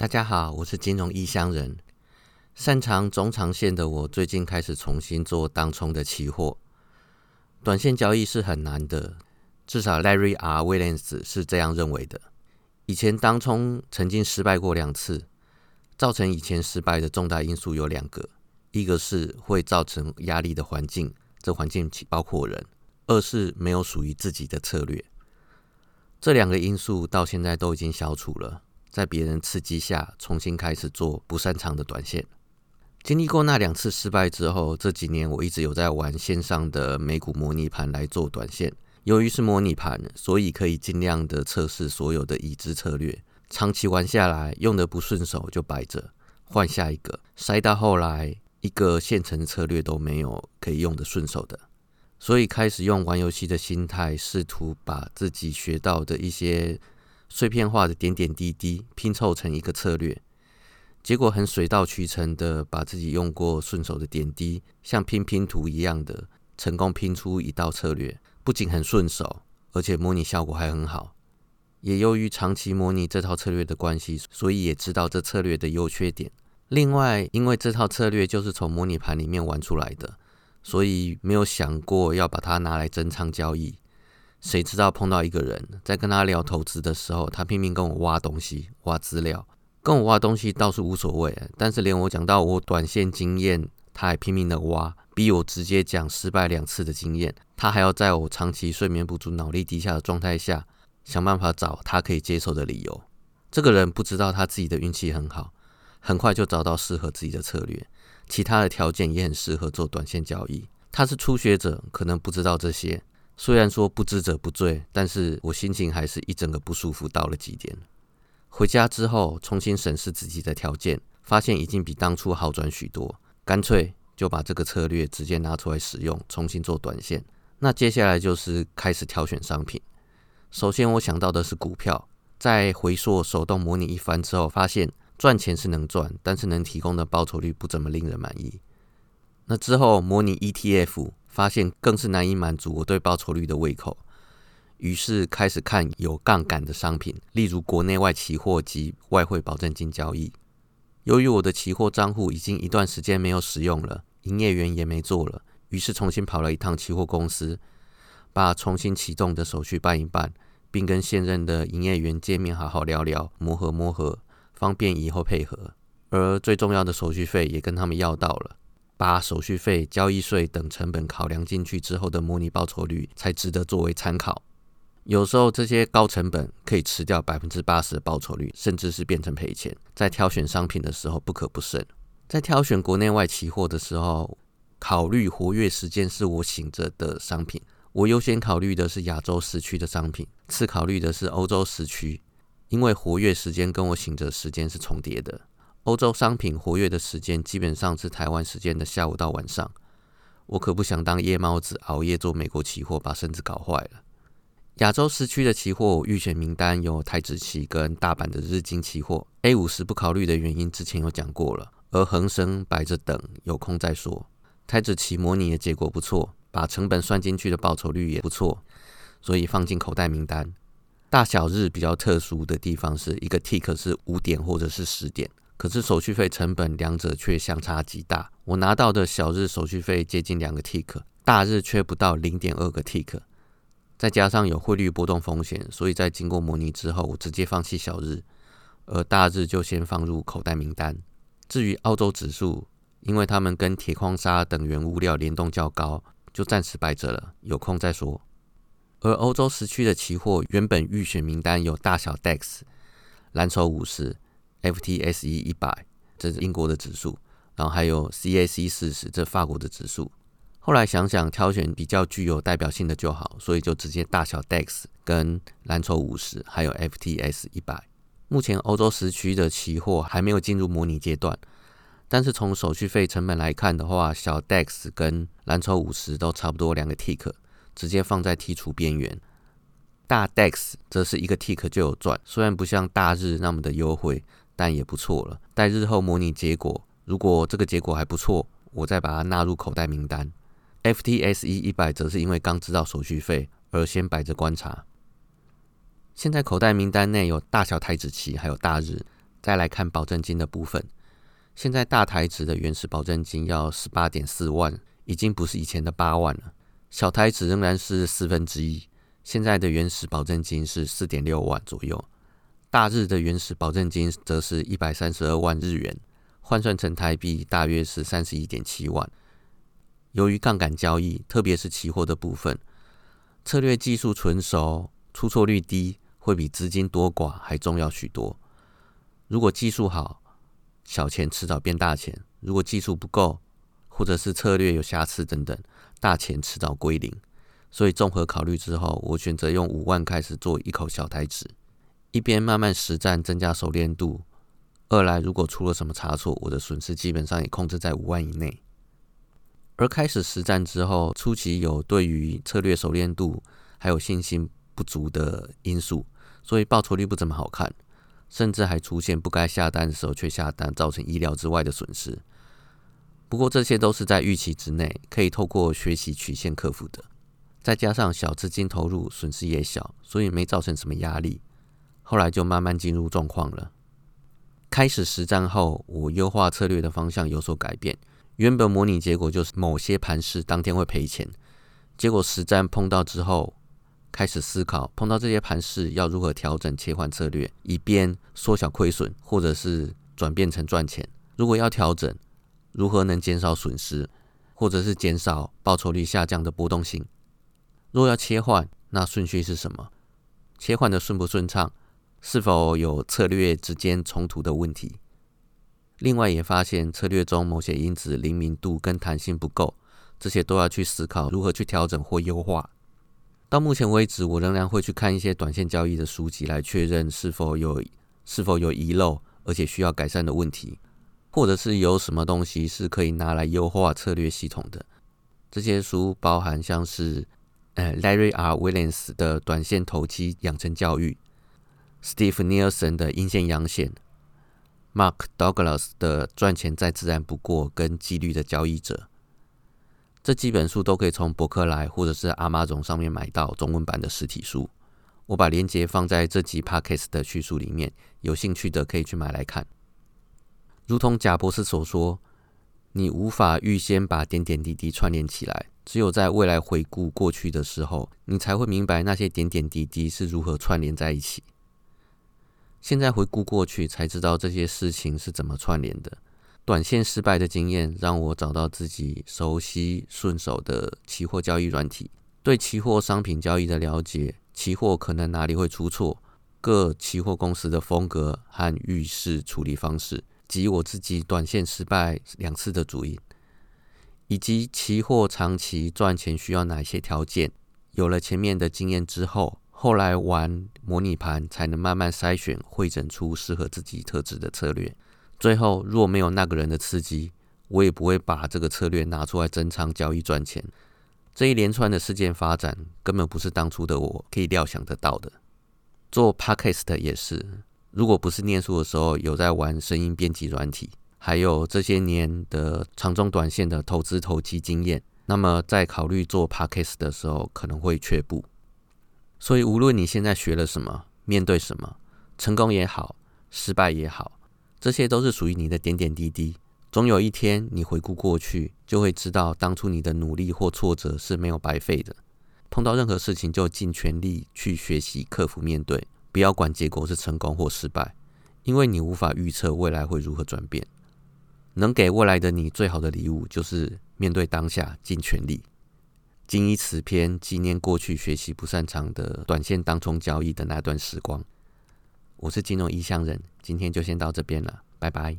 大家好，我是金融异乡人。擅长中长线的我，最近开始重新做当冲的期货。短线交易是很难的，至少 Larry R. Williams 是这样认为的。以前当冲曾经失败过两次，造成以前失败的重大因素有两个：一个是会造成压力的环境，这环境包括人；二是没有属于自己的策略。这两个因素到现在都已经消除了，在别人刺激下重新开始做不擅长的短线。经历过那两次失败之后，这几年我一直有在玩线上的美股模拟盘来做短线。由于是模拟盘，所以可以尽量的测试所有的已知策略。长期玩下来，用的不顺手就摆着，换下一个。塞到后来，一个现成策略都没有可以用的顺手的。所以开始用玩游戏的心态，试图把自己学到的一些碎片化的点点滴滴拼凑成一个策略，结果很水到渠成的把自己用过顺手的点滴，像拼拼图一样的成功拼出一道策略，不仅很顺手，而且模拟效果还很好。也由于长期模拟这套策略的关系，所以也知道这策略的优缺点。另外，因为这套策略就是从模拟盘里面玩出来的。所以没有想过要把它拿来增仓交易，谁知道碰到一个人在跟他聊投资的时候，他拼命跟我挖东西、挖资料，跟我挖东西倒是无所谓，但是连我讲到我短线经验，他还拼命的挖，逼我直接讲失败两次的经验，他还要在我长期睡眠不足、脑力低下的状态下，想办法找他可以接受的理由。这个人不知道他自己的运气很好，很快就找到适合自己的策略。其他的条件也很适合做短线交易。他是初学者，可能不知道这些。虽然说不知者不罪，但是我心情还是一整个不舒服到了极点。回家之后，重新审视自己的条件，发现已经比当初好转许多。干脆就把这个策略直接拿出来使用，重新做短线。那接下来就是开始挑选商品。首先我想到的是股票，在回溯手动模拟一番之后，发现。赚钱是能赚，但是能提供的报酬率不怎么令人满意。那之后模拟 ETF，发现更是难以满足我对报酬率的胃口。于是开始看有杠杆的商品，例如国内外期货及外汇保证金交易。由于我的期货账户已经一段时间没有使用了，营业员也没做了，于是重新跑了一趟期货公司，把重新启动的手续办一办，并跟现任的营业员见面，好好聊聊，磨合磨合。方便以后配合，而最重要的手续费也跟他们要到了，把手续费、交易税等成本考量进去之后的模拟报酬率才值得作为参考。有时候这些高成本可以吃掉百分之八十的报酬率，甚至是变成赔钱。在挑选商品的时候不可不慎。在挑选国内外期货的时候，考虑活跃时间是我醒着的商品，我优先考虑的是亚洲时区的商品，次考虑的是欧洲时区。因为活跃时间跟我醒着时间是重叠的，欧洲商品活跃的时间基本上是台湾时间的下午到晚上，我可不想当夜猫子熬夜做美国期货，把身子搞坏了。亚洲时区的期货预选名单有台指期跟大阪的日经期货，A 五十不考虑的原因之前有讲过了，而恒生摆着等，有空再说。台指期模拟的结果不错，把成本算进去的报酬率也不错，所以放进口袋名单。大小日比较特殊的地方是一个 tick 是五点或者是十点，可是手续费成本两者却相差极大。我拿到的小日手续费接近两个 tick，大日却不到零点二个 tick，再加上有汇率波动风险，所以在经过模拟之后，我直接放弃小日，而大日就先放入口袋名单。至于澳洲指数，因为他们跟铁矿砂等原物料联动较高，就暂时摆着了，有空再说。而欧洲时区的期货原本预选名单有大小 Dex、蓝筹五十、FTSE 一百，这是英国的指数，然后还有 CAC 四十，这法国的指数。后来想想，挑选比较具有代表性的就好，所以就直接大小 DAX 跟蓝筹五十，还有 FTS 一百。目前欧洲时区的期货还没有进入模拟阶段，但是从手续费成本来看的话，小 DAX 跟蓝筹五十都差不多两个 tick。直接放在剔除边缘，大 DEX 则是一个 tick 就有赚，虽然不像大日那么的优惠，但也不错了。待日后模拟结果，如果这个结果还不错，我再把它纳入口袋名单。FTSE 一百则是因为刚知道手续费而先摆着观察。现在口袋名单内有大小台子期，还有大日，再来看保证金的部分，现在大台子的原始保证金要十八点四万，已经不是以前的八万了。小台子仍然是四分之一，现在的原始保证金是四点六万左右。大日的原始保证金则是一百三十二万日元，换算成台币大约是三十一点七万。由于杠杆交易，特别是期货的部分，策略技术纯熟、出错率低，会比资金多寡还重要许多。如果技术好，小钱迟早变大钱；如果技术不够，或者是策略有瑕疵等等，大钱迟早归零。所以综合考虑之后，我选择用五万开始做一口小台子。一边慢慢实战增加熟练度，二来如果出了什么差错，我的损失基本上也控制在五万以内。而开始实战之后，初期有对于策略熟练度还有信心不足的因素，所以报酬率不怎么好看，甚至还出现不该下单的时候却下单，造成意料之外的损失。不过这些都是在预期之内，可以透过学习曲线克服的。再加上小资金投入，损失也小，所以没造成什么压力。后来就慢慢进入状况了。开始实战后，我优化策略的方向有所改变。原本模拟结果就是某些盘势当天会赔钱，结果实战碰到之后，开始思考碰到这些盘势要如何调整切换策略，以便缩小亏损，或者是转变成赚钱。如果要调整，如何能减少损失，或者是减少报酬率下降的波动性？若要切换，那顺序是什么？切换的顺不顺畅？是否有策略之间冲突的问题？另外也发现策略中某些因子灵敏度跟弹性不够，这些都要去思考如何去调整或优化。到目前为止，我仍然会去看一些短线交易的书籍来确认是否有是否有遗漏，而且需要改善的问题，或者是有什么东西是可以拿来优化策略系统的。这些书包含像是呃 Larry R. Williams 的短线投机养成教育。Steve Nielsen 的阴线阳线，Mark Douglas 的赚钱再自然不过跟纪律的交易者，这几本书都可以从博客来或者是阿玛总上面买到中文版的实体书。我把链接放在这集 Podcast 的叙述里面，有兴趣的可以去买来看。如同贾博士所说，你无法预先把点点滴滴串联起来，只有在未来回顾过去的时候，你才会明白那些点点滴滴是如何串联在一起。现在回顾过去，才知道这些事情是怎么串联的。短线失败的经验让我找到自己熟悉顺手的期货交易软体，对期货商品交易的了解，期货可能哪里会出错，各期货公司的风格和遇事处理方式，及我自己短线失败两次的主因，以及期货长期赚钱需要哪些条件。有了前面的经验之后。后来玩模拟盘，才能慢慢筛选、汇整出适合自己特质的策略。最后，若没有那个人的刺激，我也不会把这个策略拿出来增仓交易赚钱。这一连串的事件发展，根本不是当初的我可以料想得到的。做 podcast 也是，如果不是念书的时候有在玩声音编辑软体，还有这些年的长中短线的投资投机经验，那么在考虑做 podcast 的时候，可能会却步。所以，无论你现在学了什么，面对什么，成功也好，失败也好，这些都是属于你的点点滴滴。总有一天，你回顾过去，就会知道当初你的努力或挫折是没有白费的。碰到任何事情，就尽全力去学习、克服、面对，不要管结果是成功或失败，因为你无法预测未来会如何转变。能给未来的你最好的礼物，就是面对当下，尽全力。精一词篇纪念过去学习不擅长的短线当冲交易的那段时光。我是金融异乡人，今天就先到这边了，拜拜。